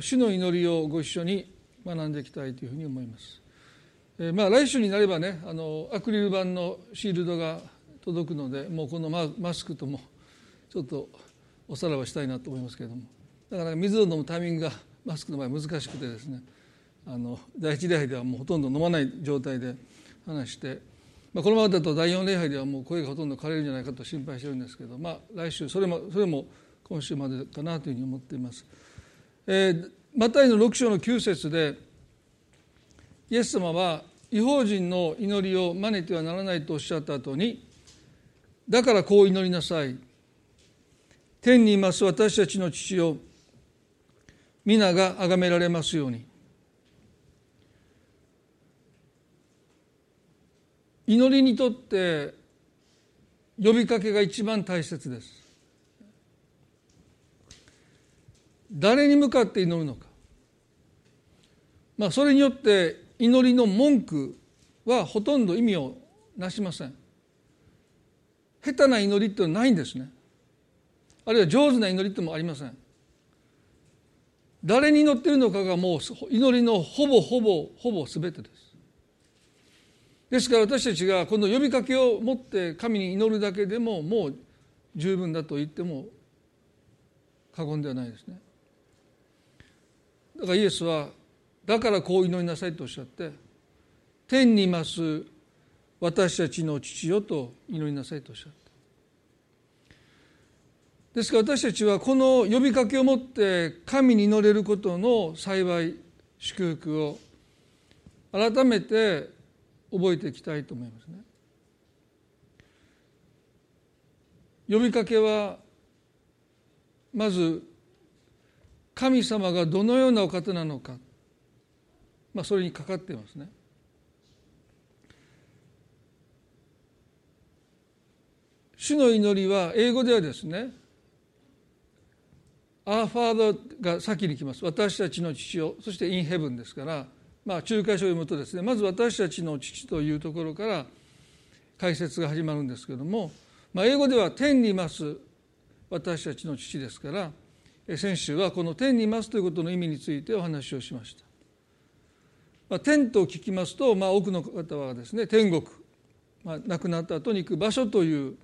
主の祈りをご一緒に学んでいきたいというふうに思います。えー、まあ来週になればねあのアクリル板のシールドが届くのでもうこのマスクともちょっとおさらばしたいなと思いますけれどもだから水を飲むタイミングがマスクの場合難しくてですねあの第一礼拝ではもうほとんど飲まない状態で話して、まあ、このままだと第四礼拝ではもう声がほとんど枯れるんじゃないかと心配してるんですけど、まあ、来週それもそれも今週までかなというふうに思っています。えー、マタイの6章の9節でイエス様は違法人の祈りを真似てはならないとおっしゃった後にだからこう祈りなさい。天にいます私たちの父を皆が崇められますように。祈りにとって呼びかけが一番大切です。誰に向かって祈るのか。まあそれによって祈りの文句はほとんど意味をなしません。下手な祈りってのはないんですね。あるいは上手な祈りってもありません。誰に祈ってるのかがもう祈りのほぼほぼほぼ全てです。ですから私たちがこの呼びかけを持って神に祈るだけでももう十分だと言っても過言ではないですね。だからイエスはだからこう祈りなさいとおっしゃって天にいます私たちの父よと祈りなさいとおっしゃったですから私たちはこの呼びかけをもって神に祈れることの幸い祝福を改めて覚えていきたいと思いますね。呼びかけはまず神様がどのようなお方なのか、まあ、それにかかっていますね。主の祈りは英語ではですね「アーファード」が先に来ます。私たちの父を。そして「インヘブン」ですから。まあ仲介書を読むとですねまず私たちの父というところから解説が始まるんですけれども、まあ、英語では天にいます。私たちの父ですから。先週はこの天にいますということの意味についてお話をしました。まあ、天と聞きますと、まあ、多くの方はですね天国、まあ、亡くなった後に行く場所という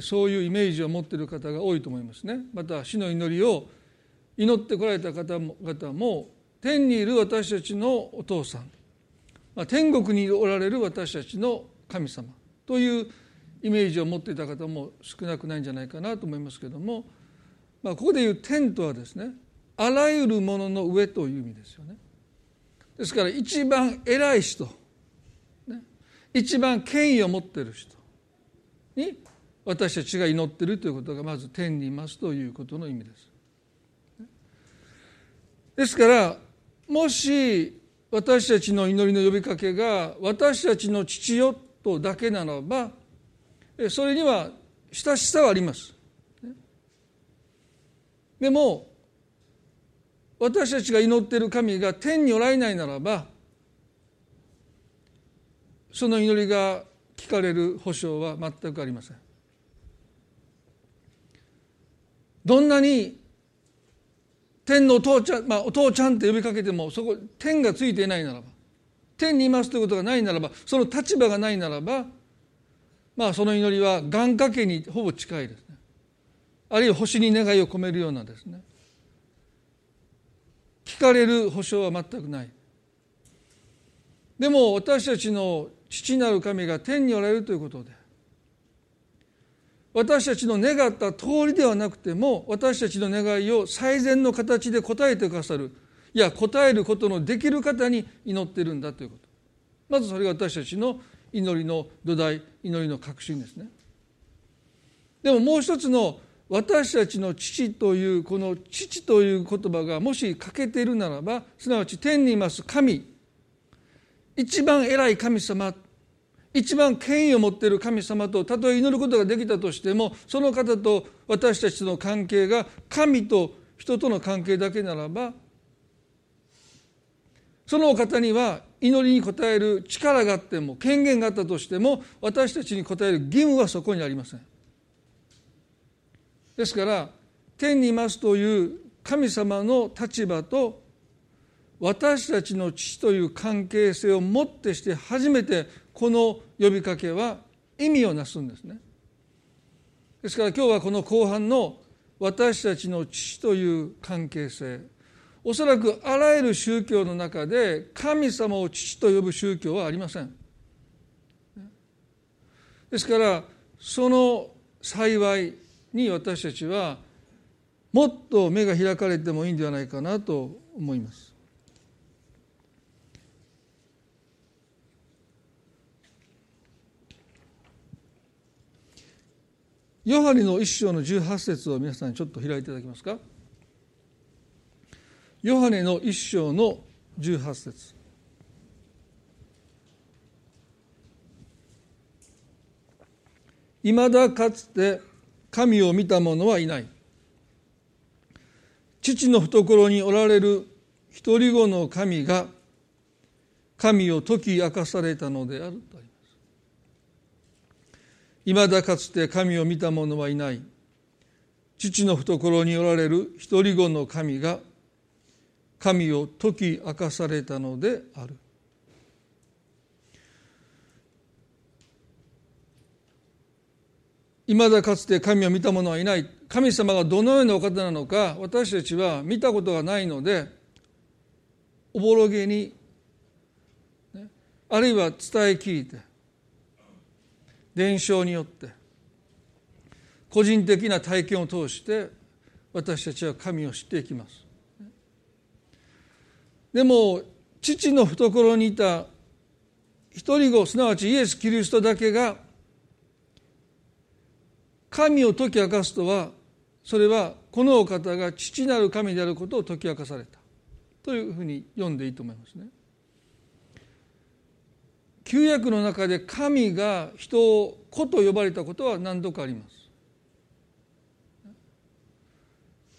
そういうイメージを持っている方が多いと思いますねまた死の祈りを祈ってこられた方も方も天にいる私たちのお父さん、まあ、天国におられる私たちの神様というイメージを持っていた方も少なくないんじゃないかなと思いますけれども、まあ、ここでいう天とはですねあらゆるものの上という意味ですよね。ですから一番偉い人、ね、一番権威を持っている人に私たちが祈ってるということがまず天にいますということの意味です。ですからもし私たちの祈りの呼びかけが私たちの父よとだけならばそれには親しさはあります。でも私たちが祈っている神が天におられないならばその祈りが聞かれる保証は全くありません。どんなに天のお父ちゃん、まあ、お父ちゃんって呼びかけてもそこ天がついていないならば天にいますということがないならばその立場がないならばまあその祈りは願掛けにほぼ近いですねあるいは星に願いを込めるようなですね。聞かれる保証は全くない。でも私たちの父なる神が天におられるということで私たちの願った通りではなくても私たちの願いを最善の形で応えてくださる。いや応えることのできる方に祈ってるんだということ。まずそれが私たちの祈りの土台祈りの確信ですね。でももう一つの私たちの父というこの父という言葉がもし欠けているならばすなわち天にいます神一番偉い神様一番権威を持っている神様とたとえ祈ることができたとしてもその方と私たちとの関係が神と人との関係だけならばそのお方には祈りに応える力があっても権限があったとしても私たちに応える義務はそこにありません。ですから天にいますという神様の立場と私たちの父という関係性をもってして初めてこの呼びかけは意味をなすんですね。ですから今日はこの後半の私たちの父という関係性おそらくあらゆる宗教の中で神様を父と呼ぶ宗教はありません。ですからその幸いに私たちはもっと目が開かれてもいいんではないかなと思います。ヨハネの一章の18節を皆さんちょっと開いていただけますか？ヨハネの一章の18節いまだかつて神を見た者はいない。父の懐におられる一人子の神が神を解き明かされたのであるとあります。いまだかつて神を見た者はいない。父の懐におられる一人子の神が神を解き明かされたのである。いまだかつて神を見た者はいない。神様がどのようなお方なのか私たちは見たことがないのでおぼろげに、あるいは伝え聞いて伝承によって個人的な体験を通して私たちは神を知っていきます。でも父の懐にいた一人子すなわちイエス・キリストだけが神を解き明かすとはそれはこのお方が父なる神であることを解き明かされたというふうに読んでいいと思いますね。旧約の中で神が人を子と呼ばれたことは何度かあります。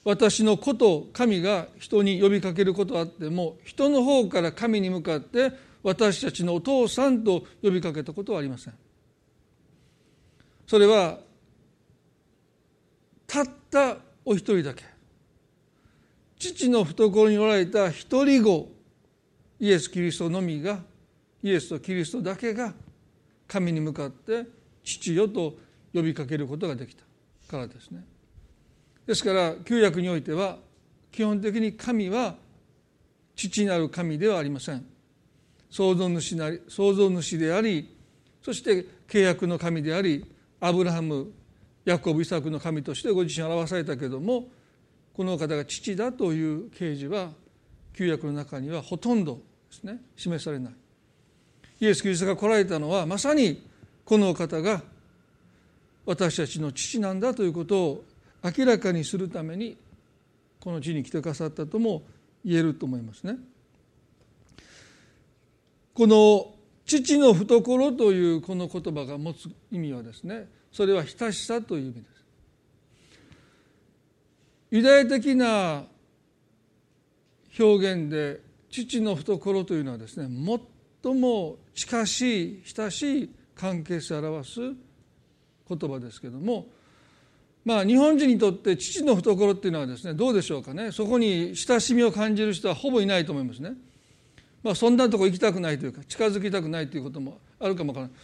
私の子と神が人に呼びかけることはあっても人の方から神に向かって私たちのお父さんと呼びかけたことはありませんそれはたったお一人だけ。父の懐におられた一人子イエス・キリストのみがイエスとキリストだけが神に向かって父よと呼びかけることができた。からですね。ですから旧約においては基本的に神は父なる神ではありません。創造主なり創造主でありそして契約の神でありアブラハムヤコブイサクの神としてご自身表されたけどもこの方が父だという啓示は旧約の中にはほとんどですね示されないイエス・キリストが来られたのはまさにこの方が私たちの父なんだということを明らかにするためにこの地に来てくださったとも言えると思いますね。この父の懐というこの言葉が持つ意味はですねそれは親しさという意味です。ユダヤ的な表現で父の懐というのはですね最も近しい親しい関係性を表す言葉ですけどもまあ日本人にとって父の懐っていうのはですねどうでしょうかね？そこに親しみを感じる人はほぼいないと思いますね。まあそんなとこ行きたくないというか近づきたくないということもあるかもわからない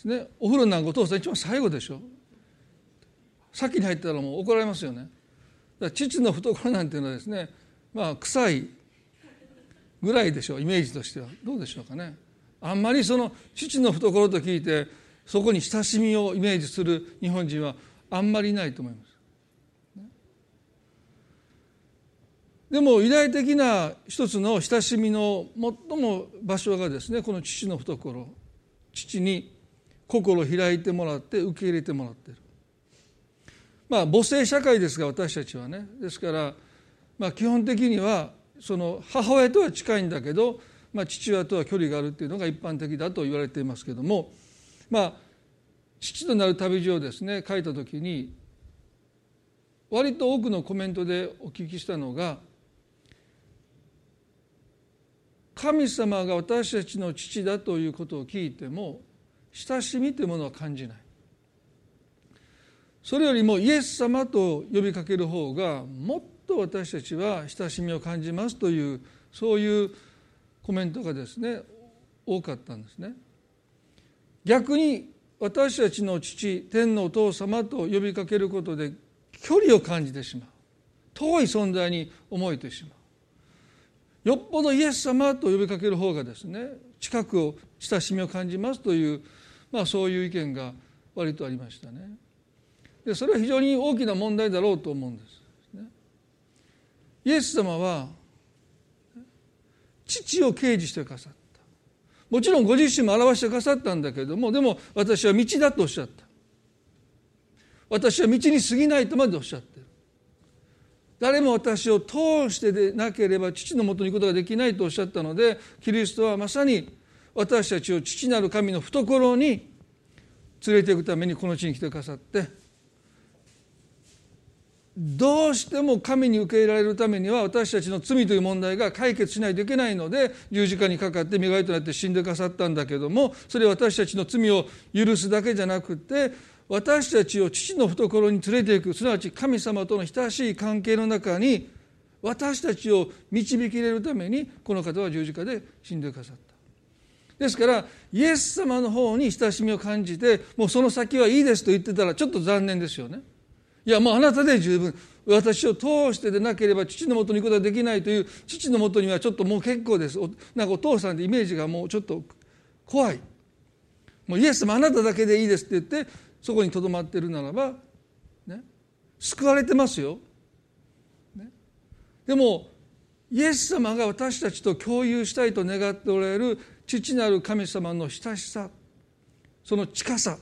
ですね。お風呂なんかお父さん一番最後でしょ。先に入ったらもう怒られますよね。だから父の懐なんていうのはですねまあ臭いぐらいでしょうイメージとしてはどうでしょうかね。あんまりその父の懐と聞いてそこに親しみをイメージする日本人はあんまりいないと思います。でもユダヤ的な一つの親しみの最も場所がですねこの父の懐父に心を開いてもらって受け入れてもらってる。まあ母性社会ですが私たちはね。ですから、まあ、基本的にはその母親とは近いんだけど、まあ、父親とは距離があるっていうのが一般的だと言われていますけどもまあ父となる旅路をですね書いた時に割と多くのコメントでお聞きしたのが神様が私たちの父だということを聞いても親しみというものは感じない。それよりもイエス様と呼びかける方がもっと私たちは親しみを感じますというそういうコメントがですね多かったんですね。逆に私たちの父天のお父様と呼びかけることで距離を感じてしまう。遠い存在に思えてしまう。よっぽどイエス様と呼びかける方がですね近くを親しみを感じますという、まあ、そういう意見が割とありましたね。でそれは非常に大きな問題だろうと思うんです。イエス様は父を掲示してくださったもちろんご自身も表してくださったんだけどもでも私は道だとおっしゃった私は道に過ぎないとまでおっしゃってる誰も私を通してでなければ父のもとに行くことができないとおっしゃったのでキリストはまさに私たちを父なる神の懐に連れていくためにこの地に来てくださってどうしても神に受け入れられるためには私たちの罪という問題が解決しないといけないので十字架にかかって身代わりとなって死んでくださったんだけどもそれは私たちの罪を許すだけじゃなくて私たちを父の懐に連れていくすなわち神様との親しい関係の中に私たちを導き入れるためにこの方は十字架で死んでくださった。ですからイエス様の方に親しみを感じてもうその先はいいですと言ってたらちょっと残念ですよね。いやもうあなたで十分私を通してでなければ父のもとに行くことができないという父のもとにはちょっともう結構です。なんかお父さんでイメージがもうちょっと怖い。もうイエス様あなただけでいいですって言ってそこにとどまってるならば、ね、救われてますよ、ね、でもイエス様が私たちと共有したいと願っておられる父なる神様の親しさその近さ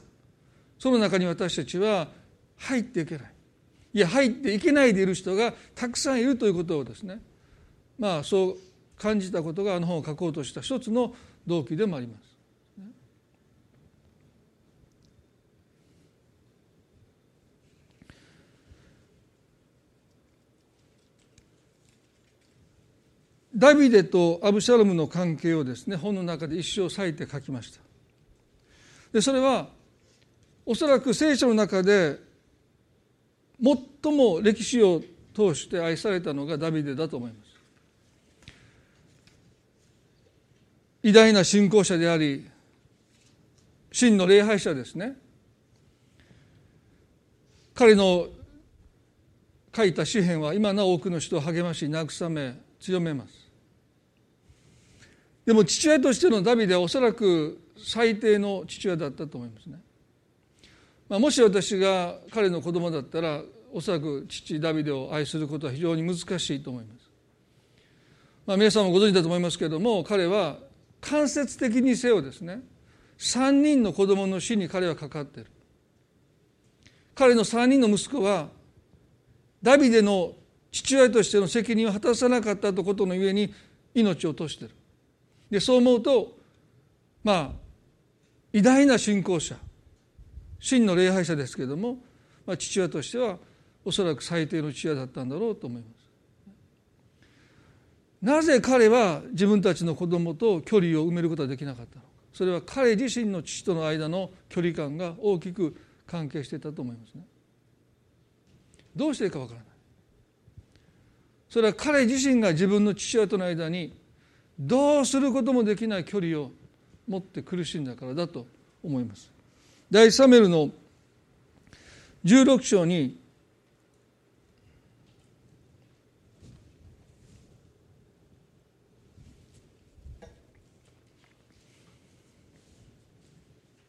その中に私たちは入っていけないいや入っていけないでいる人がたくさんいるということをですねまあそう感じたことがあの本を書こうとした一つの動機でもあります。ダビデとアブシャロムの関係をですね本の中で一生割いて書きました。でそれはおそらく聖書の中で最も歴史を通して愛されたのがダビデだと思います。偉大な信仰者であり真の礼拝者ですね。彼の書いた詩篇は今なお多くの人を励まし慰め強めます。でも父親としてのダビデはおそらく最低の父親だったと思いますねまあ、もし私が彼の子供だったらおそらく父ダビデを愛することは非常に難しいと思います。まあ、皆さんもご存知だと思いますけれども彼は間接的にせよですね3人の子供の死に彼はかかっている。彼の3人の息子はダビデの父親としての責任を果たさなかったとことのゆえに命を落としている。でそう思うとまあ偉大な信仰者真の礼拝者ですけれども、まあ、父親としてはおそらく最低の父親だったんだろうと思います。なぜ彼は自分たちの子供と距離を埋めることができなかったのかそれは彼自身の父との間の距離感が大きく関係していたと思いますね。どうしていいかわからない。それは彼自身が自分の父親との間にどうすることもできない距離を持って苦しんだからだと思います。第一サメルの16章に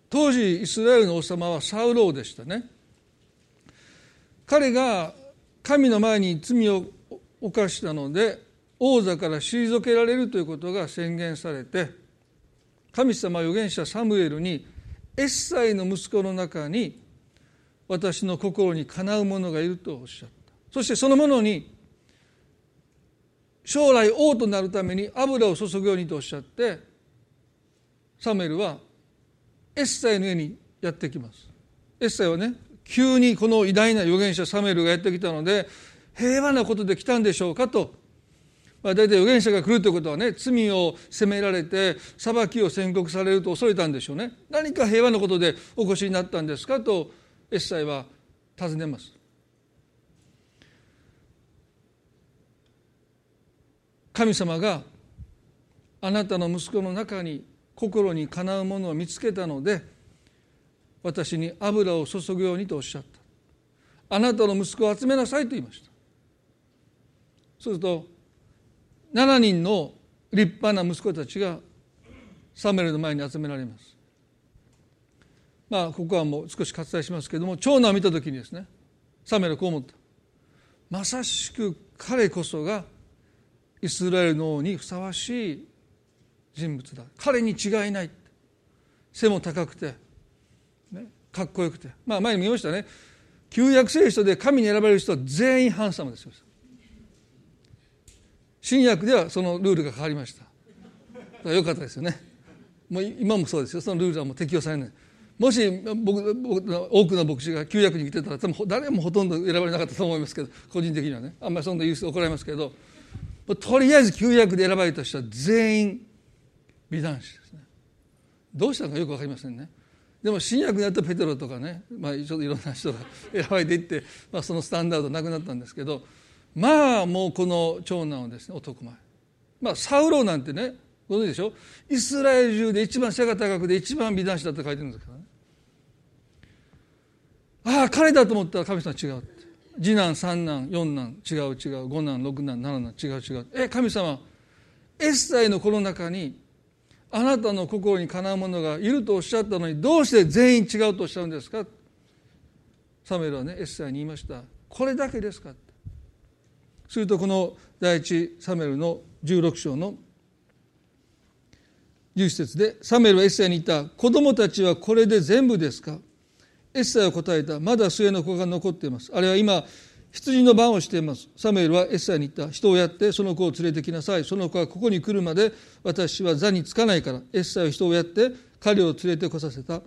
当時イスラエルの王様はサウローでしたね彼が神の前に罪を犯したので王座から退けられるということが宣言されて神様預言者サムエルにエッサイの息子の中に私の心にかなう者がいるとおっしゃった。そしてその者に将来王となるために油を注ぐようにとおっしゃってサムエルはエッサイの家にやってきます。エッサイはね急にこの偉大な預言者サムエルがやってきたので平和なことで来たんでしょうかとまあ、大体預言者が来るということはね罪を責められて裁きを宣告されると恐れたんでしょうね。何か平和なことでお越しになったんですか？とエッサイは尋ねます。神様があなたの息子の中に心にかなうものを見つけたので私に油を注ぐようにとおっしゃった。あなたの息子を集めなさいと言いました。すると7人の立派な息子たちがサメルの前に集められます。まあここはもう少し割愛しますけれども長男を見た時にですねサメルはこう思った。まさしく彼こそがイスラエルの王にふさわしい人物だ。彼に違いない。背も高くて、ね、かっこよくて。まあ前にも言いましたね。旧約聖書で神に選ばれる人は全員ハンサムですよ。新約ではそのルールが変わりました。よかったですよね。もう今もそうですよ。そのルールはもう適用されない。もし僕僕多くの牧師が旧約に来てたら多分誰もほとんど選ばれなかったと思いますけど個人的にはね。あんまりそんな言う人怒られますけど。とりあえず旧約で選ばれた人は全員美男子ですね。どうしたのかよく分かりませんね。でも新約になったペテロとかね、まあ、ちょっといろんな人が選ばれていって、まあ、そのスタンダードなくなったんですけど。まあもうこの長男をですね男前。まあサウロなんてねご存知でしょ？イスラエル中で一番背が高くで一番美男子だって書いてるんですからね。ああ彼だと思ったら神様違う次男三男四男違う違う五男六男七男違う違う。え神様エッサイのこの中にあなたの心にかなう者がいるとおっしゃったのにどうして全員違うとおっしゃるんですか？サムエルはねエッサイに言いました。これだけですか？するとこの第一サムエルの16章の11節でサムエルはエッサイに言った子供たちはこれで全部ですか？エッサイは答えたまだ末の子が残っていますあれは今羊の番をしています。サムエルはエッサイに言った人をやってその子を連れてきなさい。その子はここに来るまで私は座につかないからエッサイは人をやって彼を連れてこさせた。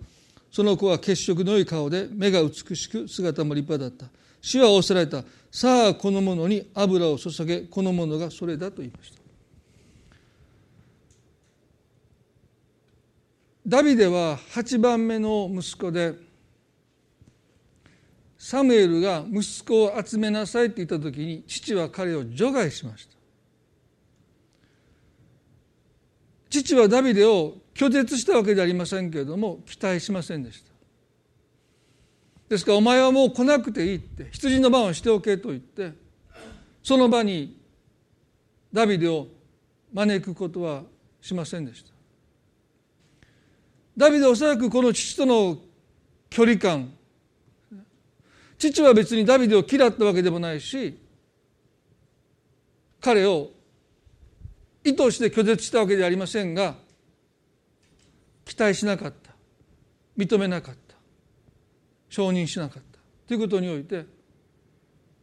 その子は血色の良い顔で目が美しく姿も立派だった。死は仰せられた。さあこの者に油を注げこの者がそれだと言いました。ダビデは8番目の息子でサムエルが息子を集めなさいって言った時に父は彼を除外しました。父はダビデを拒絶したわけではありませんけれども期待しませんでした。ですからお前はもう来なくていいって羊の番をしておけと言ってその場にダビデを招くことはしませんでした。ダビデはおそらくこの父との距離感父は別にダビデを嫌ったわけでもないし彼を意図して拒絶したわけではありませんが期待しなかった。認めなかった。承認しなかった。ということにおいて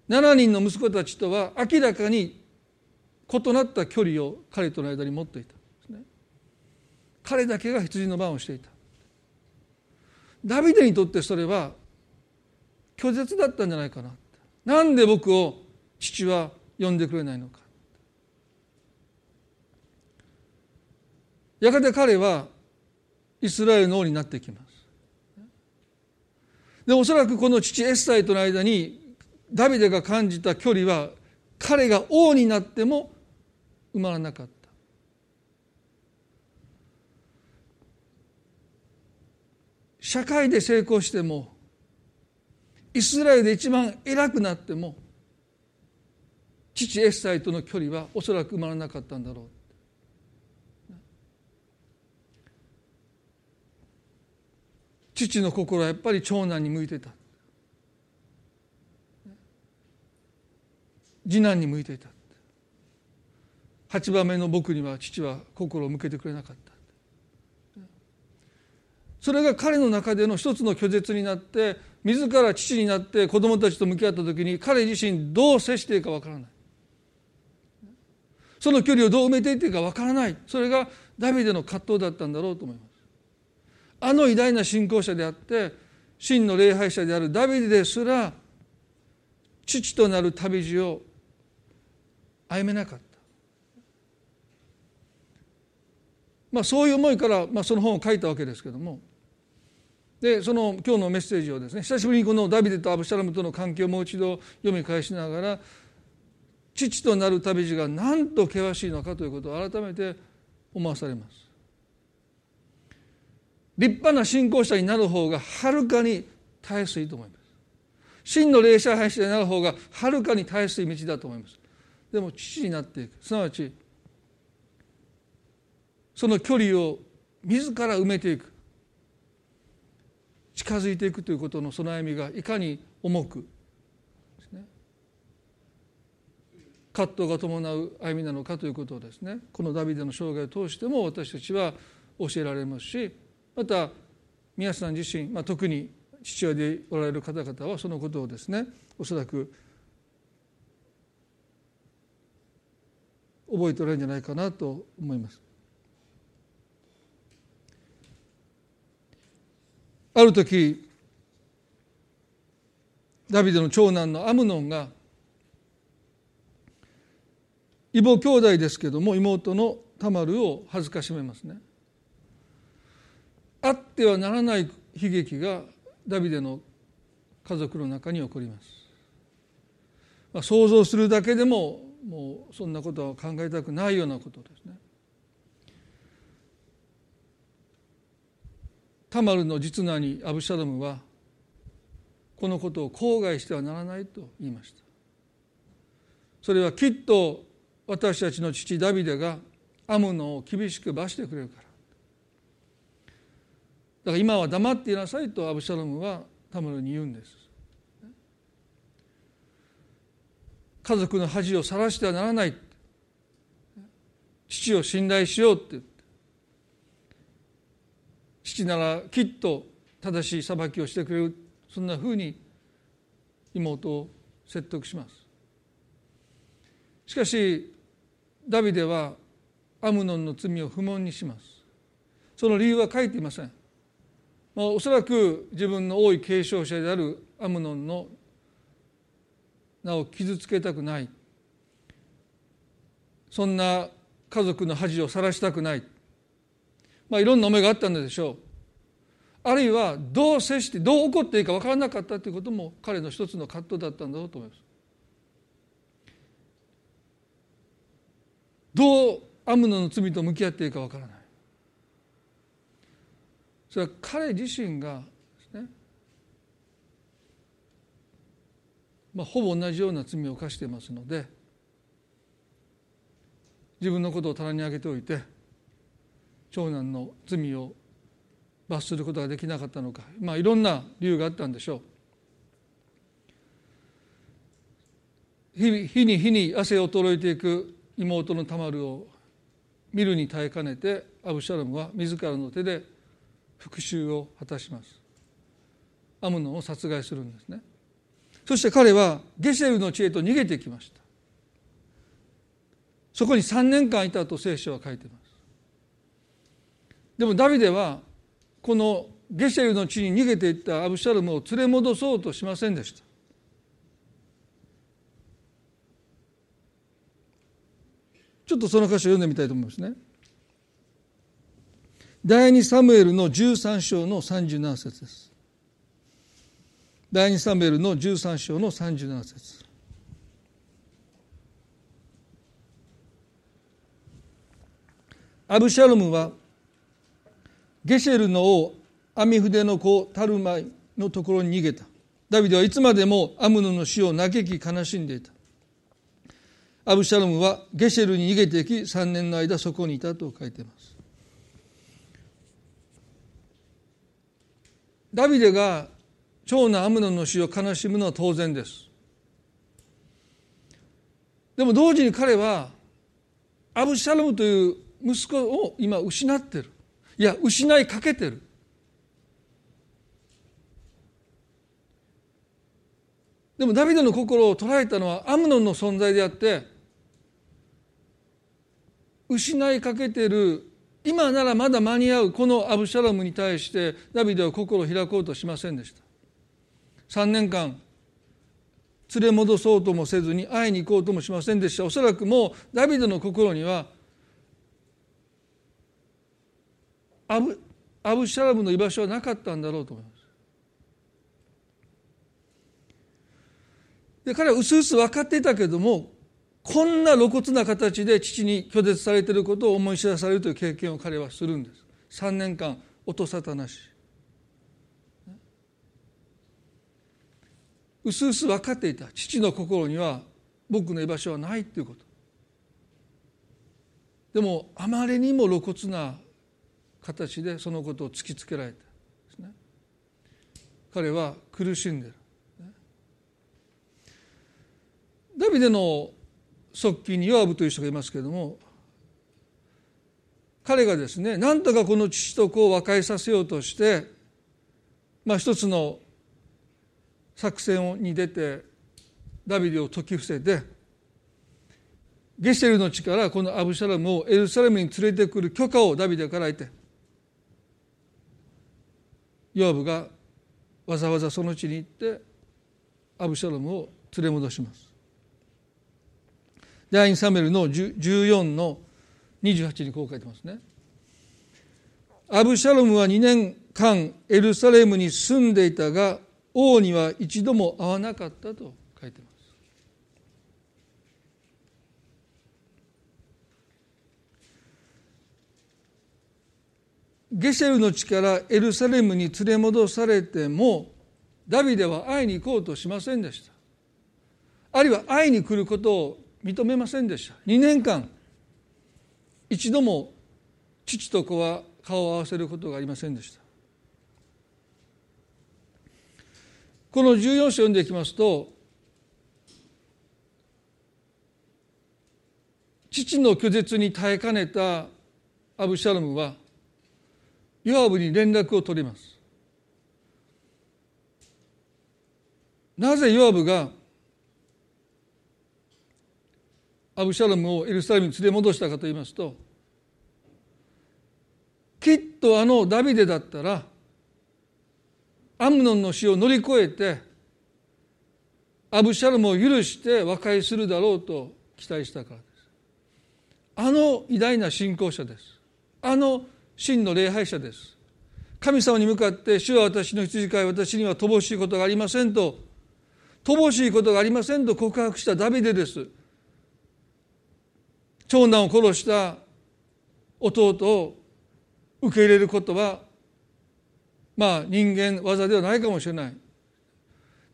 7人の息子たちとは明らかに異なった距離を彼との間に持っていた。ね。彼だけが羊の番をしていた。ダビデにとってそれは拒絶だったんじゃないかな。なんで僕を父は呼んでくれないのか。やがて彼はイスラエルの王になっていきます。でおそらくこの父エッサイとの間にダビデが感じた距離は彼が王になっても埋まらなかった。社会で成功してもイスラエルで一番偉くなっても父エッサイとの距離はおそらく生まれなかったんだろう。父の心はやっぱり長男に向いてた。次男に向いていた。8番目の僕には父は心を向けてくれなかった。それが彼の中での一つの拒絶になって自ら父になって子供たちと向き合った時に彼自身どう接していいかわからない。その距離をどう埋めていっていいかわからない。それがダビデの葛藤だったんだろうと思います。あの偉大な信仰者であって真の礼拝者であるダビデですら父となる旅路を歩めなかった。まあそういう思いから、まあ、その本を書いたわけですけども。でその今日のメッセージをですね久しぶりにこのダビデとアブシャラムとの関係をもう一度読み返しながら父となる旅路がなんと険しいのかということを改めて思わされます。立派な信仰者になる方がはるかにたやすいと思います。真の霊者配者になる方がはるかにたやすい道だと思います。でも父になっていく。すなわちその距離を自ら埋めていく。近づいていくということのその歩みがいかに重く。ね。葛藤が伴う歩みなのかということをですねこのダビデの生涯を通しても私たちは教えられますしまた皆さん自身、まあ、特に父親でおられる方々はそのことをですねおそらく覚えておられるんじゃないかなと思います。ある時ダビデの長男のアムノンが異母兄弟ですけども妹のタマルを恥ずかしめますね。あってはならない悲劇がダビデの家族の中に起こります。まあ、想像するだけでももうそんなことは考えたくないようなことですね。タマルの実名にアブシャロムはこのことを口外してはならないと言いました。それはきっと私たちの父ダビデがアムノを厳しく罰してくれるからだから今は黙っていなさいとアブシャロムはタムルに言うんです。家族の恥を晒してはならない。父を信頼しようってって。父ならきっと正しい裁きをしてくれる。そんなふうに妹を説得します。しかしダビデはアムノンの罪を不問にします。その理由は書いていません、おそらく自分の王位継承者であるアムノンの名を傷つけたくない。そんな家族の恥を晒したくない、まあ、いろんな思いがあったのでしょう。あるいはどう接してどう怒っていいか分からなかったということも彼の一つの葛藤だったんだろうと思います。どうアムノの罪と向き合っていいか分からない。それは彼自身がですね、まあ、ほぼ同じような罪を犯していますので自分のことを棚に上げておいて長男の罪を罰することができなかったのか、まあ、いろんな理由があったんでしょう。日に日に汗を衰えていく妹のタマルを見るに耐えかねてアブシャロムは自らの手で復讐を果たします。アムノンを殺害するんですね。そして彼はゲシェルの地へと逃げてきました。そこに3年間いたと聖書は書いてます。でもダビデはこのゲシェルの地に逃げていったアブシャルムを連れ戻そうとしませんでした。ちょっとその箇所を読んでみたいと思いますね。第二サムエルの13章の37節です。第二サムエルの13章の37節。アブシャロムはゲシェルの王アミフデの子タルマイのところに逃げた。ダビデはいつまでもアムノの死を嘆き悲しんでいた。アブシャロムはゲシェルに逃げていき3年の間そこにいたと書いています。ダビデが長男アムノンの死を悲しむのは当然です。でも同時に彼はアブシャロムという息子を今失ってる。いや失いかけてる。でもダビデの心を捉えたのはアムノンの存在であって失いかけてる今ならまだ間に合うこのアブシャロムに対してダビデは心を開こうとしませんでした。3年間連れ戻そうともせずに会いに行こうともしませんでした。おそらくもうダビデの心にはアブアブシャラムの居場所はなかったんだろうと思います。で彼はうすうす分かっていたけどもこんな露骨な形で父に拒絶されていることを思い知らされるという経験を彼はするんです。3年間音沙汰なし。うすうす分かっていた。父の心には僕の居場所はないということ。でもあまりにも露骨な形でそのことを突きつけられた。彼は苦しんでる。ダビデの側近にヨアブという人がいますけれども彼がですねなんとかこの父と子を和解させようとしてまあ一つの作戦に出てダビデを解き伏せてゲシェルの地からこのアブシャラムをエルサレムに連れてくる許可をダビデから得てヨアブがわざわざその地に行ってアブシャラムを連れ戻します。第2サメルの14の28にこう書いてますね。アブシャロムは2年間エルサレムに住んでいたが王には一度も会わなかったと書いてます。ゲシェルの地からエルサレムに連れ戻されてもダビデは会いに行こうとしませんでした。あるいは会いに来ることを認めませんでした。2年間一度も父と子は顔を合わせることがありませんでした。この14章を読んでいきますと父の拒絶に耐えかねたアブシャロムはヨアブに連絡を取ります。なぜヨアブがアブシャロムをエルサレムに連れ戻したかと言いますときっとあのダビデだったらアムノンの死を乗り越えてアブシャロムを許して和解するだろうと期待したからです。あの偉大な信仰者です。あの真の礼拝者です。神様に向かって主は私の羊飼い私には乏しいことがありませんと乏しいことがありませんと告白したダビデです。長男を殺した弟を受け入れることはまあ人間技ではないかもしれない。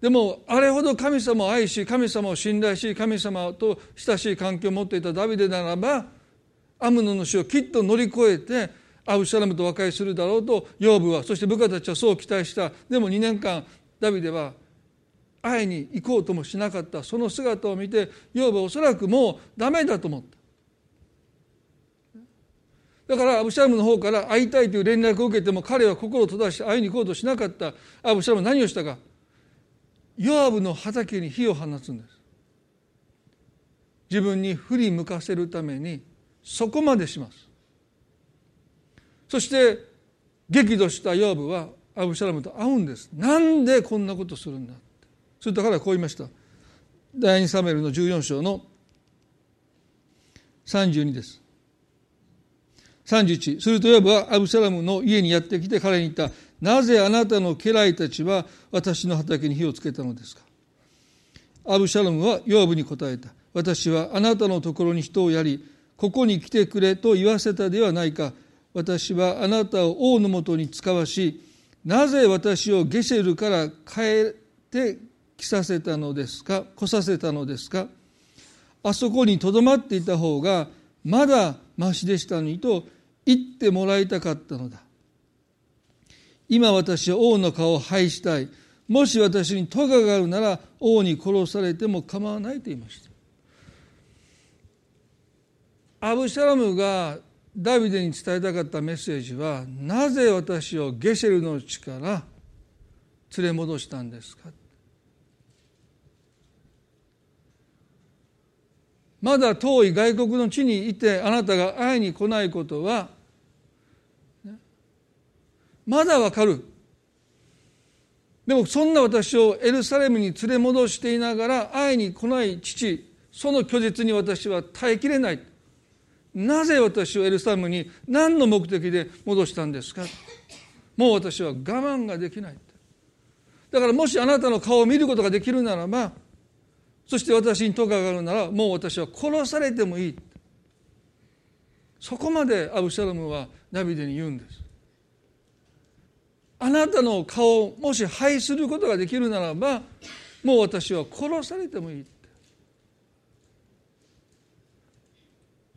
でもあれほど神様を愛し神様を信頼し神様と親しい関係を持っていたダビデならばアムノの死をきっと乗り越えてアブシャラムと和解するだろうと養父はそして部下たちはそう期待した。でも2年間ダビデは会いに行こうともしなかった。その姿を見て養父はおそらくもうダメだと思った。だからアブシャラムの方から会いたいという連絡を受けても彼は心を閉ざして会いに行こうとしなかった。アブシャラムは何をしたか。ヨアブの畑に火を放つんです。自分に振り向かせるためにそこまでします。そして激怒したヨアブはアブシャラムと会うんです。なんでこんなことするんだ。ってそれと彼はこう言いました。第2サメルの14章の32です。31するとヨブはアブサラムの家にやってきて彼に言った。なぜあなたの家来たちは私の畑に火をつけたのですか？アブシャラムはヨアブに答えた。私はあなたのところに人をやりここに来てくれと言わせたではないか。私はあなたを王のもとに使わしなぜ私をゲシェルから帰って来させたのですか？来させたのですか？あそこにとどまっていた方がまだましでしたのにと言ってもらいたかったのだ。今私は王の顔を拝したい。もし私に咎があるなら王に殺されても構わないと言いました。アブシャラムがダビデに伝えたかったメッセージはなぜ私をゲシェルの地から連れ戻したんですか？まだ遠い外国の地にいてあなたが会いに来ないことはまだわかる。でもそんな私をエルサレムに連れ戻していながら会いに来ない父その拒絶に私は耐えきれない。なぜ私をエルサレムに何の目的で戻したんですか？もう私は我慢ができない。だからもしあなたの顔を見ることができるならばそして私に咎があるならもう私は殺されてもいい。そこまでアブシャロムはダビデに言うんです。あなたの顔をもし拝することができるならばもう私は殺されてもいい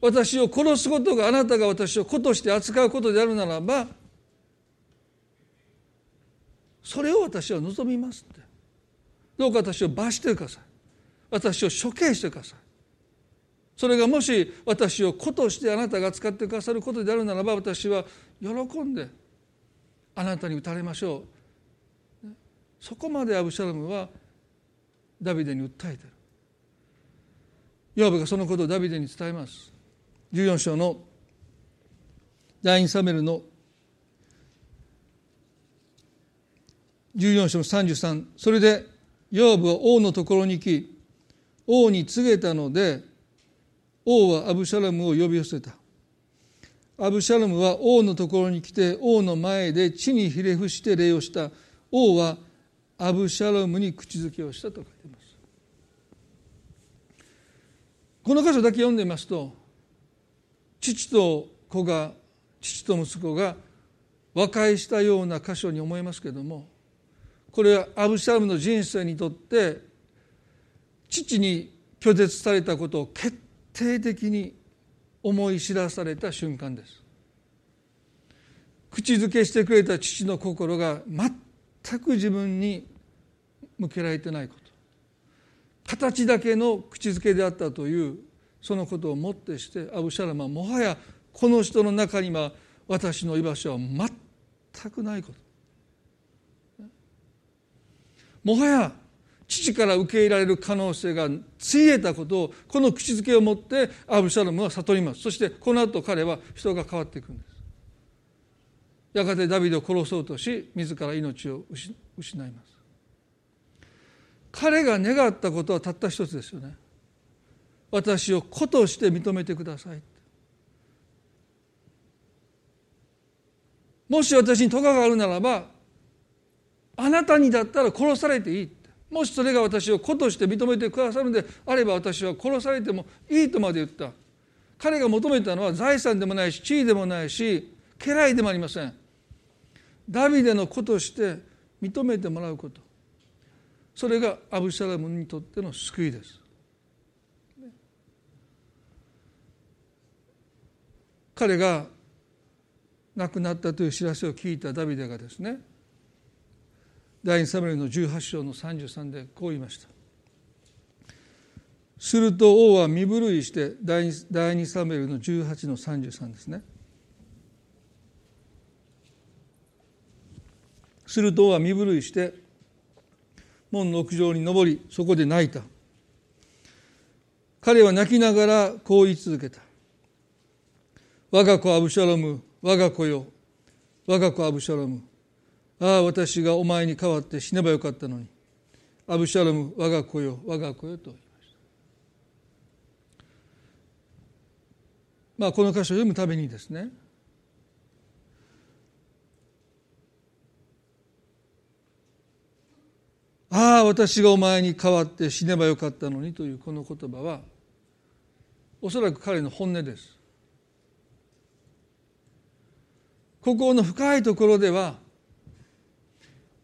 私を殺すことがあなたが私を子として扱うことであるならばそれを私は望みますって。どうか私を罰してください。私を処刑してください。それがもし私を子としてあなたが使ってくださることであるならば私は喜んであなたに打たれましょう。そこまでアブシャロムはダビデに訴えてる。ヨーブがそのことをダビデに伝えます。14章の第2サメルの14章の33それでヨーブは王のところに行き王に告げたので王はアブシャラムを呼び寄せた。アブシャラムは王のところに来て王の前で地にひれ伏して礼をした。王はアブシャラムに口づけをしたと書いています。この箇所だけ読んでみますと父と子が父と息子が和解したような箇所に思いますけれどもこれはアブシャルムの人生にとって父に拒絶されたことを決定的に思い知らされた瞬間です。口づけしてくれた父の心が全く自分に向けられてないこと。形だけの口づけであったというそのことをもってしてアブシャラムはもはやこの人の中には私の居場所は全くないこと。もはや父から受け入れられる可能性がついえたことをこの口づけを持ってアブシャロムは悟ります。そしてこの後彼は人が変わっていくんです。やがてダビデを殺そうとし自ら命を失います。彼が願ったことはたった一つですよね。私を子として認めてくださいもし私に咎があるならばあなたにだったら殺されていい。もしそれが私を子として認めてくださるのであれば私は殺されてもいいとまで言った。彼が求めたのは財産でもないし地位でもないし家来でもありませんダビデの子として認めてもらうこと。それがアブシャラムにとっての救いです。彼が亡くなったという知らせを聞いたダビデがですね第2サムエルの18章の33でこう言いました。すると王は身震いして第 2, 第2サムエルの18の33ですね。すると王は身震いして門の屋上に登りそこで泣いた。彼は泣きながらこう言い続けた。我が子アブシャロム我が子よ我が子アブシャロムああ私がお前に代わって死ねばよかったのに。アブシャロム我が子よ我が子よと。言いましたまあこの箇所を読むためにですね。ああ私がお前に代わって死ねばよかったのにというこの言葉はおそらく彼の本音です。心の深いところでは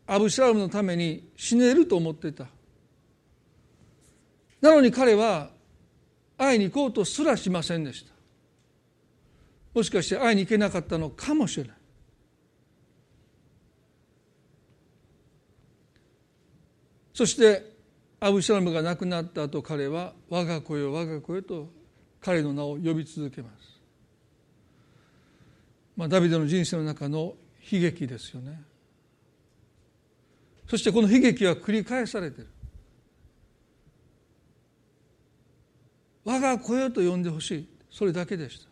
アブシャラムのために死ねると思っていた。なのに彼は会いに行こうとすらしませんでした。もしかして会いに行けなかったのかもしれない。そしてアブシャラムが亡くなった後彼は「我が子よ我が子よ」と彼の名を呼び続けます。まあ、ダビデの人生の中の悲劇ですよね。そしてこの悲劇は繰り返されている。我が子よと呼んでほしい。それだけでした。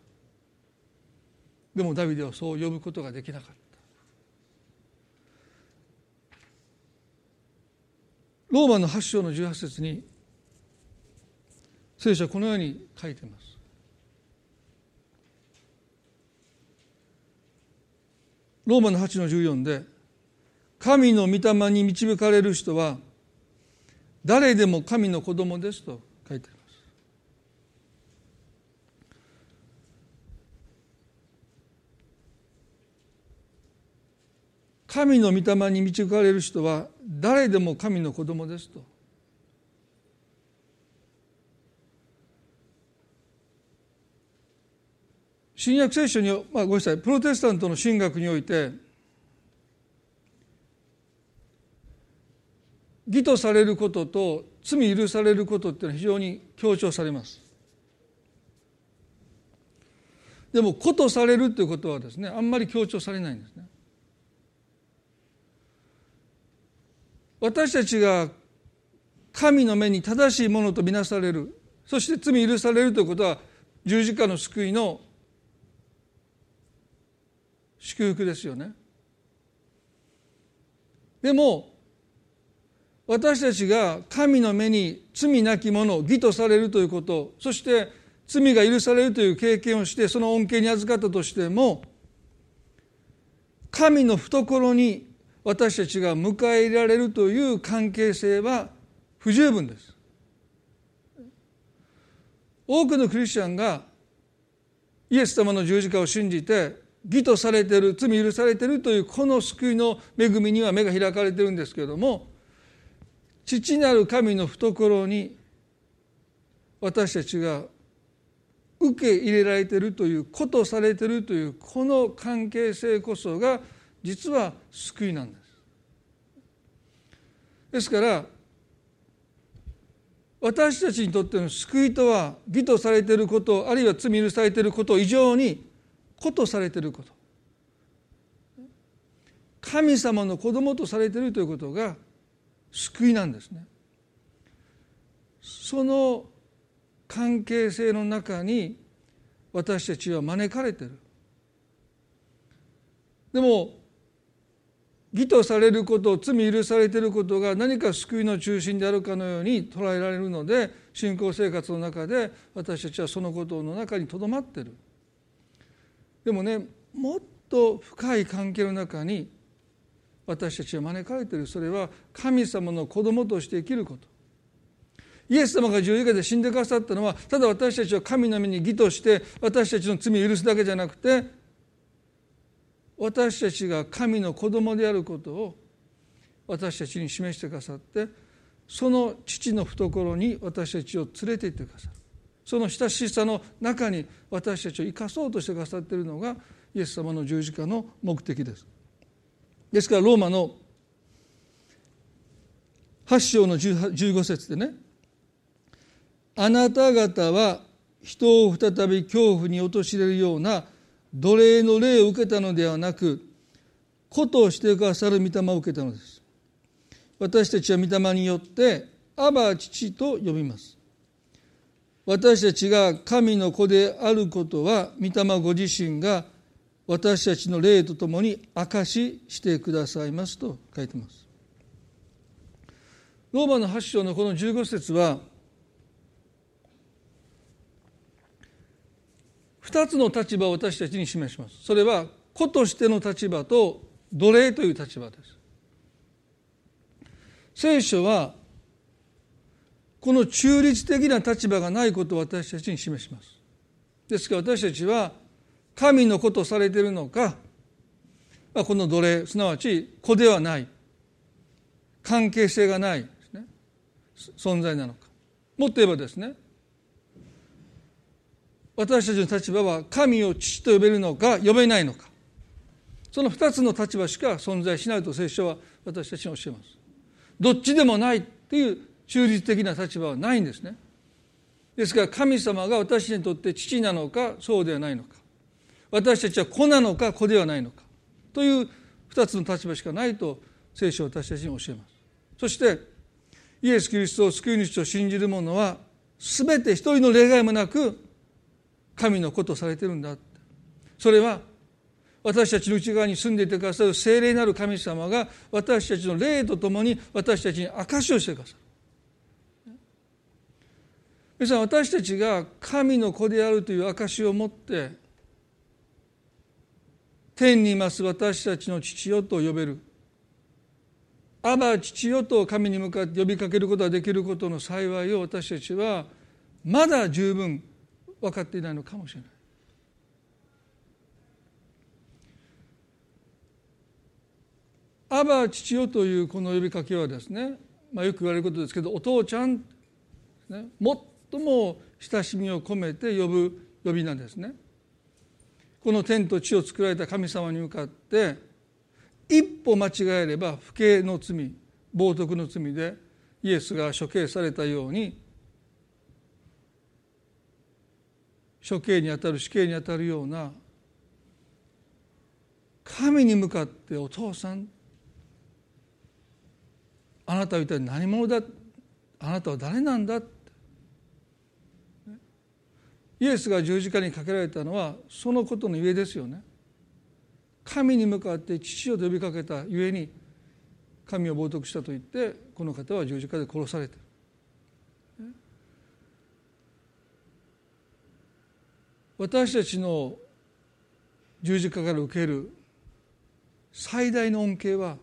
でもダビデはそう呼ぶことができなかった。ローマの8章の18節に聖書はこのように書いてます。ローマの8の14で神の御霊に導かれる人は誰でも神の子供ですと書いてあります。神の御霊に導かれる人は誰でも神の子供ですと。新約聖書に、まあ、ごめんなさい。プロテスタントの神学において義とされることと罪許されることっていうのは非常に強調されます。でも子とされるということはですねあんまり強調されないんですね。私たちが神の目に正しいものとみなされるそして罪許されるということは十字架の救いの祝福ですよね。でも私たちが神の目に罪なき者義とされるということそして罪が許されるという経験をしてその恩恵に預かったとしても神の懐に私たちが迎え入れられるという関係性は不十分です。多くのクリスチャンがイエス様の十字架を信じて義とされている罪許されているというこの救いの恵みには目が開かれているんですけれども父なる神の懐に私たちが受け入れられてるということされてるというこの関係性こそが実は救いなんです。ですから私たちにとっての救いとは義とされていることあるいは罪許されていること以上にことされていること神様の子供とされているということが救いなんですね。その関係性の中に私たちは招かれている。でも義とされること罪許されていることが何か救いの中心であるかのように捉えられるので信仰生活の中で私たちはそのことの中にとどまっているでもねもっと深い関係の中に私たちは招かれているそれは神様の子供として生きること。イエス様が十字架で死んでくださったのはただ私たちは神の目に義として私たちの罪を許すだけじゃなくて私たちが神の子供であることを私たちに示してくださってその父の懐に私たちを連れて行ってくださる。その親しさの中に私たちを生かそうとしてくださっているのがイエス様の十字架の目的です。ですからローマの8章の15節でねあなた方は人を再び恐怖に陥れるような奴隷の霊を受けたのではなく子としてくださる御霊を受けたのです。私たちは御霊によってアバ父と呼びます。私たちが神の子であることは御霊ご自身が私たちの霊とともに証ししてくださいますと書いてます。ローマの8章のこの15節は2つの立場を私たちに示します。それは子としての立場と奴隷という立場です。聖書はこの中立的な立場がないことを私たちに示します。ですから私たちは神の子とされているのかこの奴隷すなわち子ではない関係性がないね存在なのか。もっと言えばですね私たちの立場は神を父と呼べるのか呼べないのか。その2つの立場しか存在しないと聖書は私たちに教えます。どっちでもないっていう中立的な立場はないんですね。ですから神様が私にとって父なのかそうではないのか。私たちは子なのか子ではないのか。という2つの立場しかないと聖書は私たちに教えます。そしてイエス・キリストを救い主と信じる者は全て一人の例外もなく神の子とされてるんだそれは私たちの内側に住んでいてくださる聖霊なる神様が私たちの霊とともに私たちに証しをしてくださる。皆さん私たちが神の子であるという証を持って天にいます私たちの父よと呼べるアバ父よと神に向かって呼びかけることができることの幸いを私たちはまだ十分分かっていないのかもしれない。アバ父よというこの呼びかけはですね、まあ、よく言われることですけどお父ちゃん、ね、最も親しみを込めて呼ぶ呼び名ですね。この天と地を作られた神様に向かって一歩間違えれば不敬の罪冒涜の罪でイエスが処刑されたように処刑にあたる死刑にあたるような神に向かってお父さんあなたは一体何者だあなたは誰なんだイエスが十字架にかけられたのはそのことのゆえですよね。神に向かって父を呼びかけたゆえに神を冒涜したと言ってこの方は十字架で殺されてる。私たちの十字架から受ける最大の恩恵は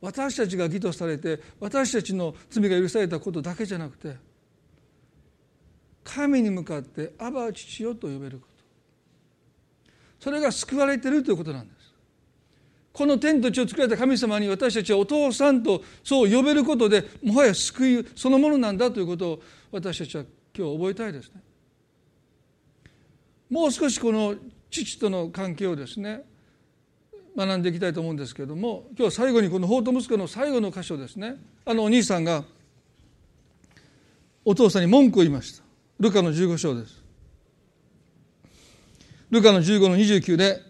私たちが義とされて私たちの罪が許されたことだけじゃなくて神に向かって「アバ父よ」と呼べること。それが救われているということなんです。この天と地を作られた神様に私たちはお父さんとそう呼べることでもはや救いそのものなんだということを私たちは今日覚えたいですね。もう少しこの父との関係をですね学んでいきたいと思うんですけれども今日最後にこの法と息子の最後の箇所ですね。あのお兄さんがお父さんに文句を言いました。ルカの15章です。ルカの15の29で、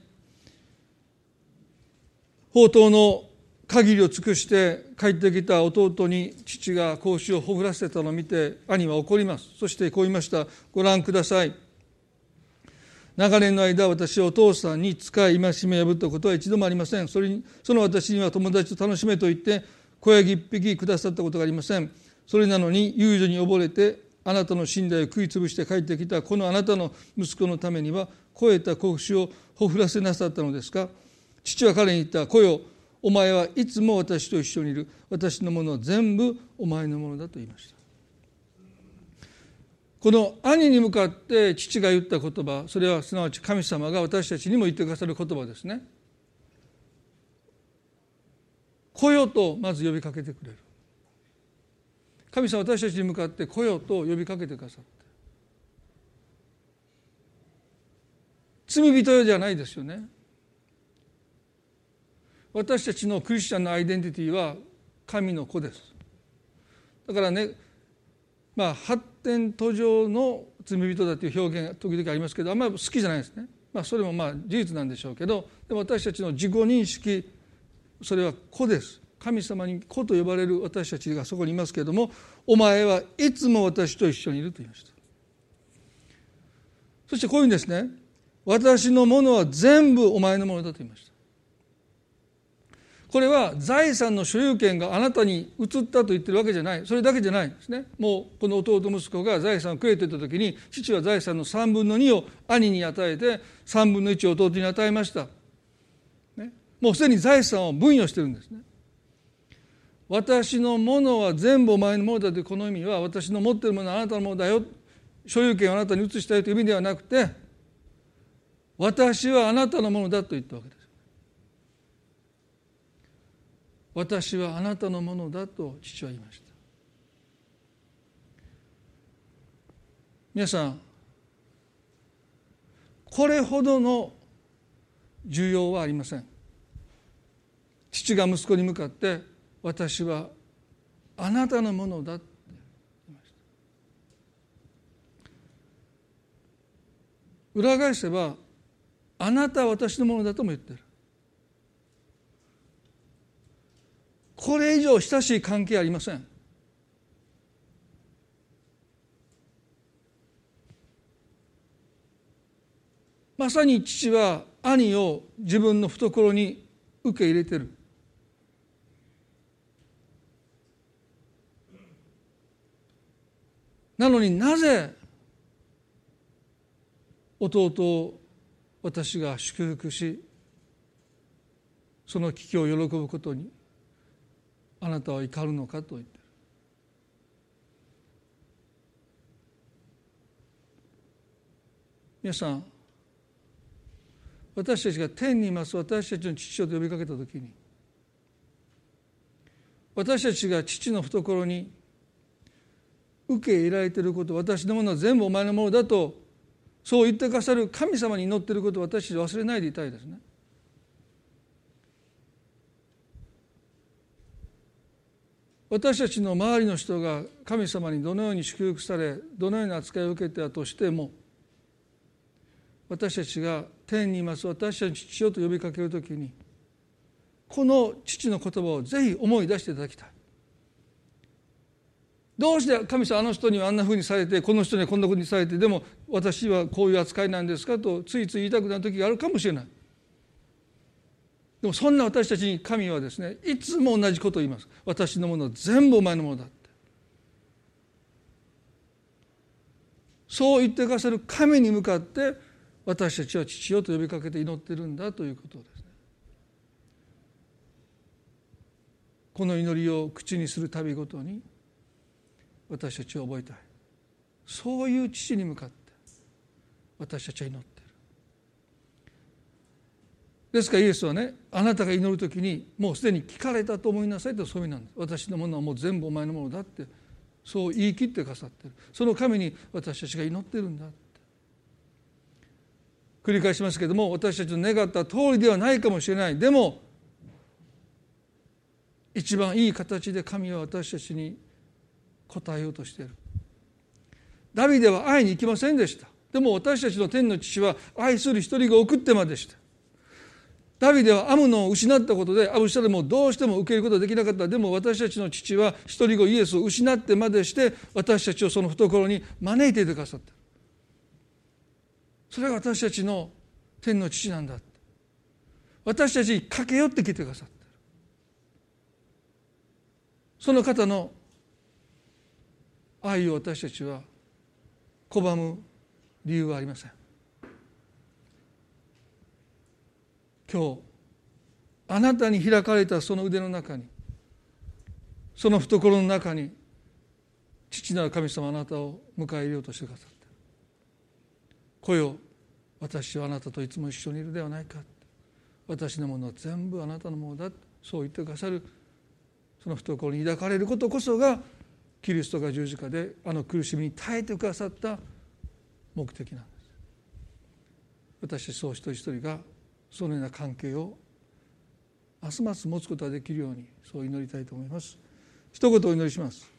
宝刀の限りを尽くして帰ってきた弟に父が格子をほぐらせたのを見て兄は怒ります。そしてこう言いました。ご覧ください。長年の間私はお父さんに使い戒めを破ったことは一度もありません。それにその私には友達と楽しめと言って小ヤギ一匹くださったことがありません。それなのに遊女に溺れてあなたの信頼を食い潰して帰ってきたこのあなたの息子のためには肥えた子牛をほふらせなさったのですか？父は彼に言った「子よお前はいつも私と一緒にいる。私のものは全部お前のものだ」と言いました。この兄に向かって父が言った言葉それはすなわち神様が私たちにも言ってくださる言葉ですね「子よ」とまず呼びかけてくれる。神様私たちに向かって来よと呼びかけてくださって。罪人よじゃないですよね。私たちのクリスチャンのアイデンティティは神の子です。だからねまあ発展途上の罪人だという表現が時々ありますけどあんまり好きじゃないですね。まあそれもまあ事実なんでしょうけどでも私たちの自己認識それは子です。神様に子と呼ばれる私たちがそこにいますけれどもお前はいつも私と一緒にいると言いました。そしてこういうんですね。私のものは全部お前のものだと言いました。これは財産の所有権があなたに移ったと言ってるわけじゃない。それだけじゃないんですね。もうこの弟息子が財産をくれていた時に父は財産の3分の2を兄に与えて3分の1を弟に与えました、ね、もうすでに財産を分与してるんですね。私のものは全部お前のものだというこの意味は私の持っているものはあなたのものだよ。所有権をあなたに移したいという意味ではなくて私はあなたのものだと言ったわけです私はあなたのものだと父は言いました。皆さんこれほどの重要はありません。父が息子に向かって私はあなたのものだって言いました。裏返せばあなたは私のものだとも言ってる。これ以上親しい関係ありません。まさに父は兄を自分の懐に受け入れてる。なのになぜ弟を私が祝福しその危機を喜ぶことにあなたは怒るのかと言ってる。皆さん私たちが天にいます。私たちの父をと呼びかけた時に私たちが父の懐に受け入れられていること私のものは全部お前のものだとそう言ってくださる神様に祈っていることを私忘れないでいたいですね。私たちの周りの人が神様にどのように祝福されどのような扱いを受けたとしても私たちが天にいます私たちの父よと呼びかけるときにこの父の言葉をぜひ思い出していただきたい。どうして神様あの人にはあんなふうにされてこの人にはこんなふうにされてでも私はこういう扱いなんですかとついつい言いたくなる時があるかもしれない。でもそんな私たちに神はですねいつも同じことを言います。私のものは全部お前のものだって。そう言ってくださる神に向かって私たちは父よと呼びかけて祈ってるんだということですね。この祈りを口にするたびごとに私たちは覚えたい。そういう父に向かって。私たちは祈ってる。ですからイエスはねあなたが祈る時にもうすでに聞かれたと思いなさいとそういう意味なんです。私のものはもう全部お前のものだってそう言い切ってくださってる。その神に私たちが祈ってるんだって。繰り返しますけども私たちの願った通りではないかもしれない。でも一番いい形で神は私たちに答えようとしている。ダビデは会いに行きませんでした。でも私たちの天の父は愛する一人が送ってまでした。ダビデはアムノを失ったことでアブシャレムをどうしても受けることができなかった。でも私たちの父は一人子イエスを失ってまでして私たちをその懐に招いていてくださった。それが私たちの天の父なんだ私たちに駆け寄ってきてくださってるその方の愛を私たちは拒む理由はありません。今日あなたに開かれたその腕の中にその懐の中に父なる神様あなたを迎え入れようとしてくださって来よ私はあなたといつも一緒にいるではないか。私のものは全部あなたのものだ。そう言ってくださるその懐に抱かれることこそがキリストが十字架であの苦しみに耐えてくださった目的なんです。私そう一人一人がそのような関係をますます持つことができるようにそう祈りたいと思います。一言お祈りします。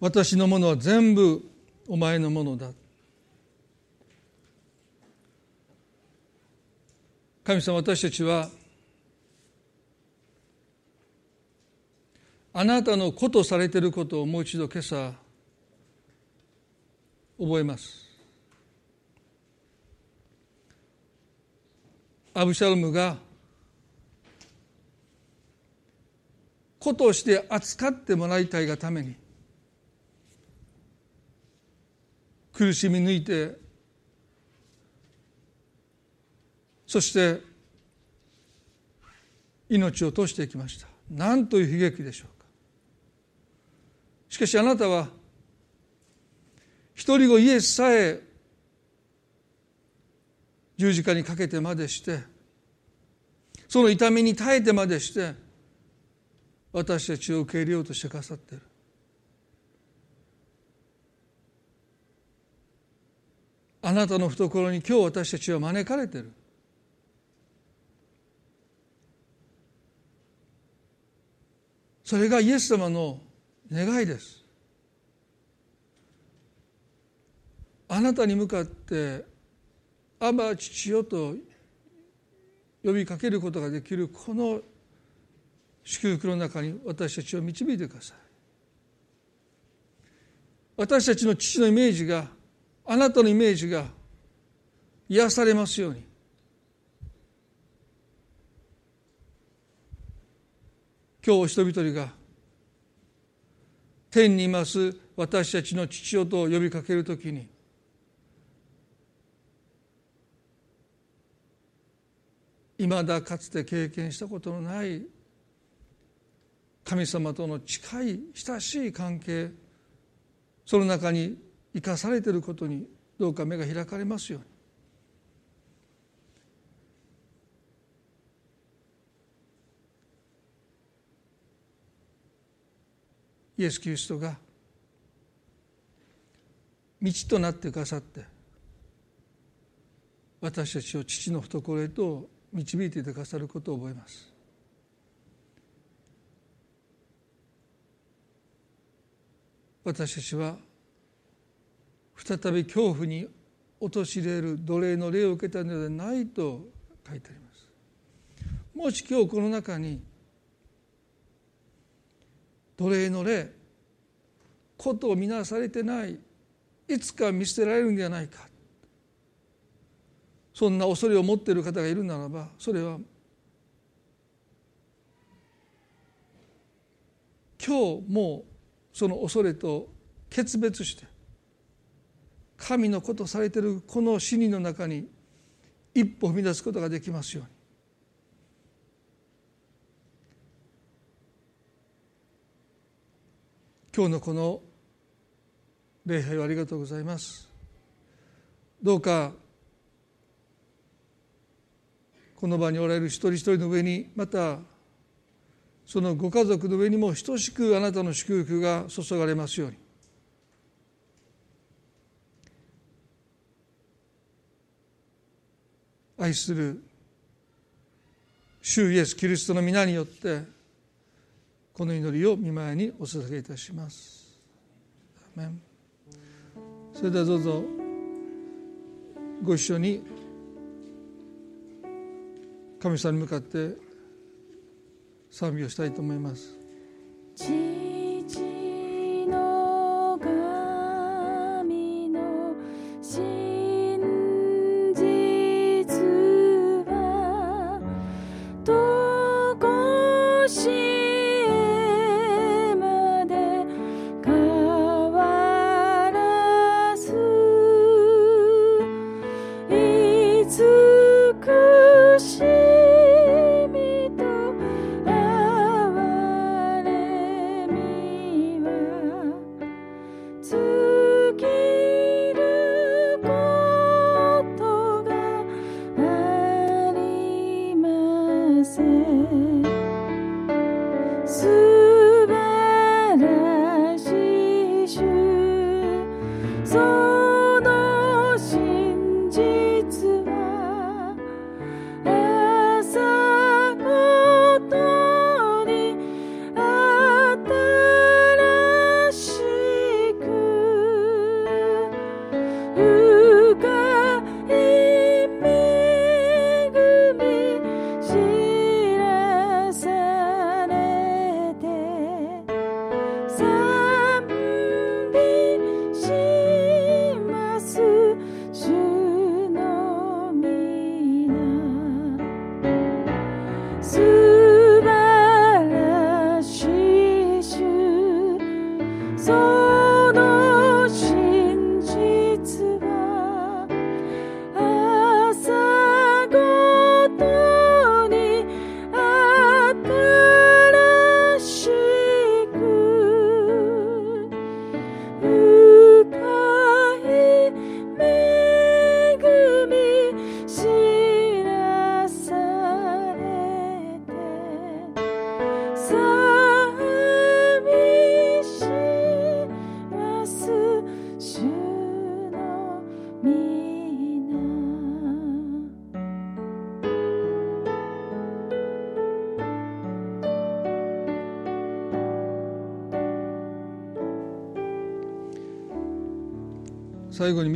私のものは全部お前のものだ。神様私たちはあなたの子とされていることをもう一度今朝覚えます。アブシャロムが子として扱ってもらいたいがために苦しみ抜いてそして命を落としていきました。何という悲劇でしょうか。しかしあなたは一人子イエスさえ十字架にかけてまでしてその痛みに耐えてまでして私たちを受け入れようとしてくださっている。あなたの懐に今日私たちは招かれている。それがイエス様の願いです。あなたに向かって「アバ父よ」と呼びかけることができるこの祝福の中に私たちを導いてください。私たちの父のイメージがあなたのイメージが癒されますように。今日人々が天にいます私たちの父親と呼びかけるときにいまだかつて経験したことのない神様との近い親しい関係その中に生かされていることにどうか目が開かれますように。イエス・キリストが道となってくださって私たちを父の懐へと導いてくださることを覚えます。私たちは再び恐怖に陥れる奴隷の霊を受けたのではないと書いてあります。もし今日この中に奴隷の霊ことを見なされてないいつか見捨てられるんじゃないか。そんな恐れを持っている方がいるならばそれは今日もうその恐れと決別して神のことされているこの死にの中に一歩踏み出すことができますように。今日のこの礼拝をありがとうございます。どうかこの場におられる一人一人の上にまたそのご家族の上にも等しくあなたの祝福が注がれますように。愛する主イエス・キリストの皆によってこの祈りを見舞いにお捧げいたします。それではどうぞご一緒に神様に向かって賛美をしたいと思います。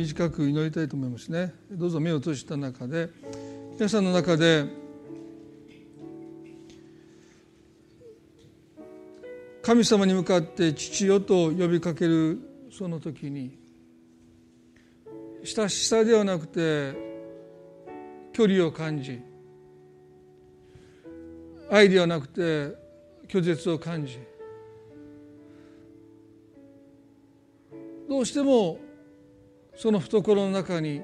短く祈りたいと思いますね。どうぞ目を閉じた中で皆さんの中で神様に向かって父よと呼びかけるその時に親しさではなくて距離を感じ愛ではなくて拒絶を感じ。どうしてもその懐の中に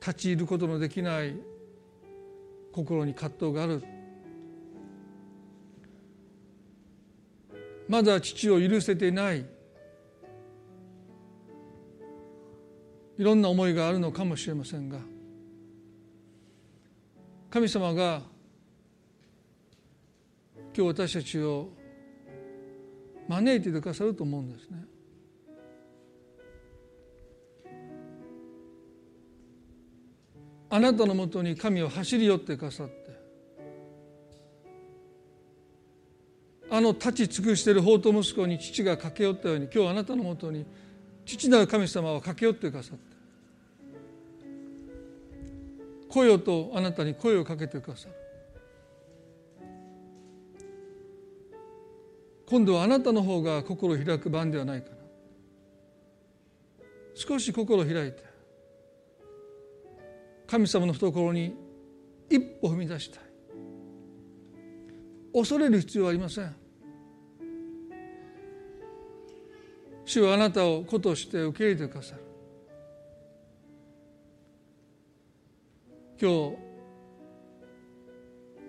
立ち入ることのできない心に葛藤があるまだ父を許せていないいろんな思いがあるのかもしれませんが神様が今日私たちを招いてくださると思うんですね。あなたのもとに神を走り寄ってくださってあの立ち尽くしている法と息子に父が駆け寄ったように今日あなたのもとに父なる神様は駆け寄ってくださって声とあなたに声をかけてくださる。今度はあなたの方が心を開く番ではないかな。少し心を開いて神様の懐に一歩踏み出したい。恐れる必要はありません。主はあなたを子として受け入れてくださる。今日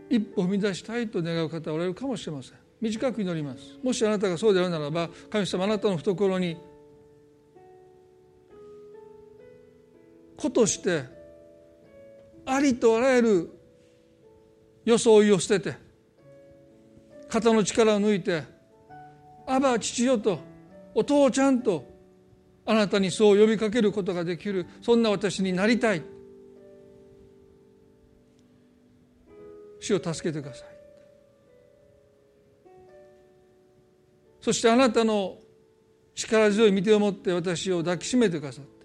一歩踏み出したいと願う方おられるかもしれません。短く祈ります。もしあなたがそうであるならば神様あなたの懐に子としてありとあらゆる装いを捨てて肩の力を抜いて「アバ父よ」と「お父ちゃん」とあなたにそう呼びかけることができるそんな私になりたい。主を助けてください。そしてあなたの力強い御手を持って私を抱きしめてくださっ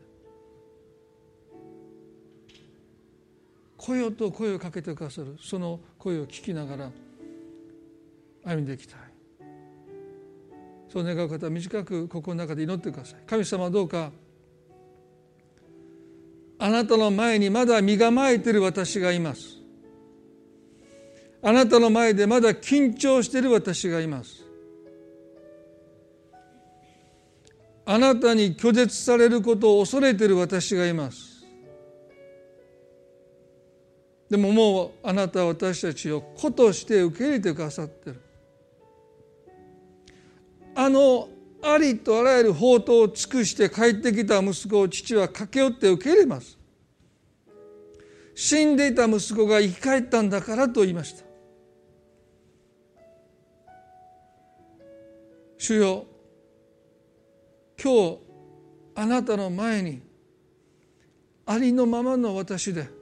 声と声をかけてくださるその声を聞きながら歩んでいきたい。そう願う方は短く心の中で祈ってください。神様はどうかあなたの前にまだ身構えている私がいます。あなたの前でまだ緊張している私がいます。あなたに拒絶されることを恐れている私がいます。でももうあなたは私たちを子として受け入れてくださってる。あのありとあらゆる宝刀を尽くして帰ってきた息子を父は駆け寄って受け入れます。死んでいた息子が生き返ったんだからと言いました。主よ今日あなたの前にありのままの私で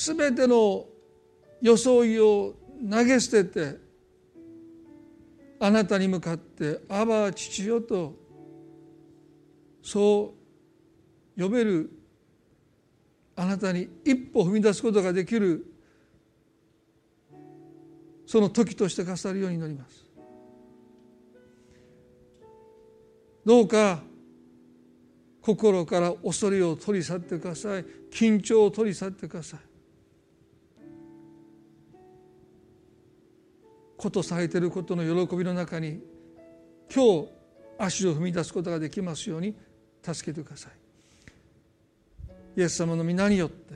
全ての装いを投げ捨ててあなたに向かって「アバ父よ」とそう呼べるあなたに一歩踏み出すことができるその時として重なるようになります。どうか心から恐れを取り去ってください。緊張を取り去ってください。ことされていることの喜びの中に今日足を踏み出すことができますように助けてください。イエス様の皆によって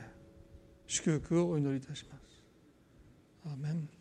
祝福をお祈りいたします。アーメン。